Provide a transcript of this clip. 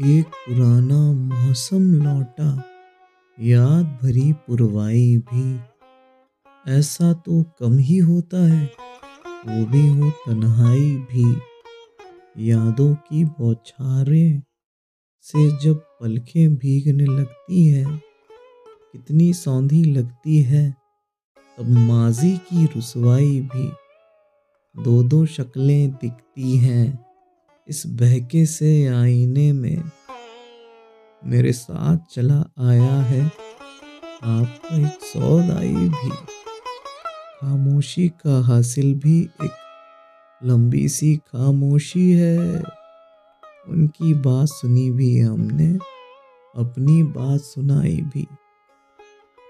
एक पुराना मौसम लौटा, याद भरी पुरवाई भी। ऐसा तो कम ही होता है, वो भी हो तन्हाई भी। यादों की बौछारें से जब पलकें भीगने लगती है, कितनी सौंधी लगती है, तब माजी की रुसवाई भी। दो दो शक्लें दिखती हैं इस बहके से आईने में मेरे साथ चला आया है। आपका एक सौदाई भी, खामोशी का हासिल भी एक लंबी सी खामोशी है। उनकी बात सुनी भी हमने, अपनी बात सुनाई भी।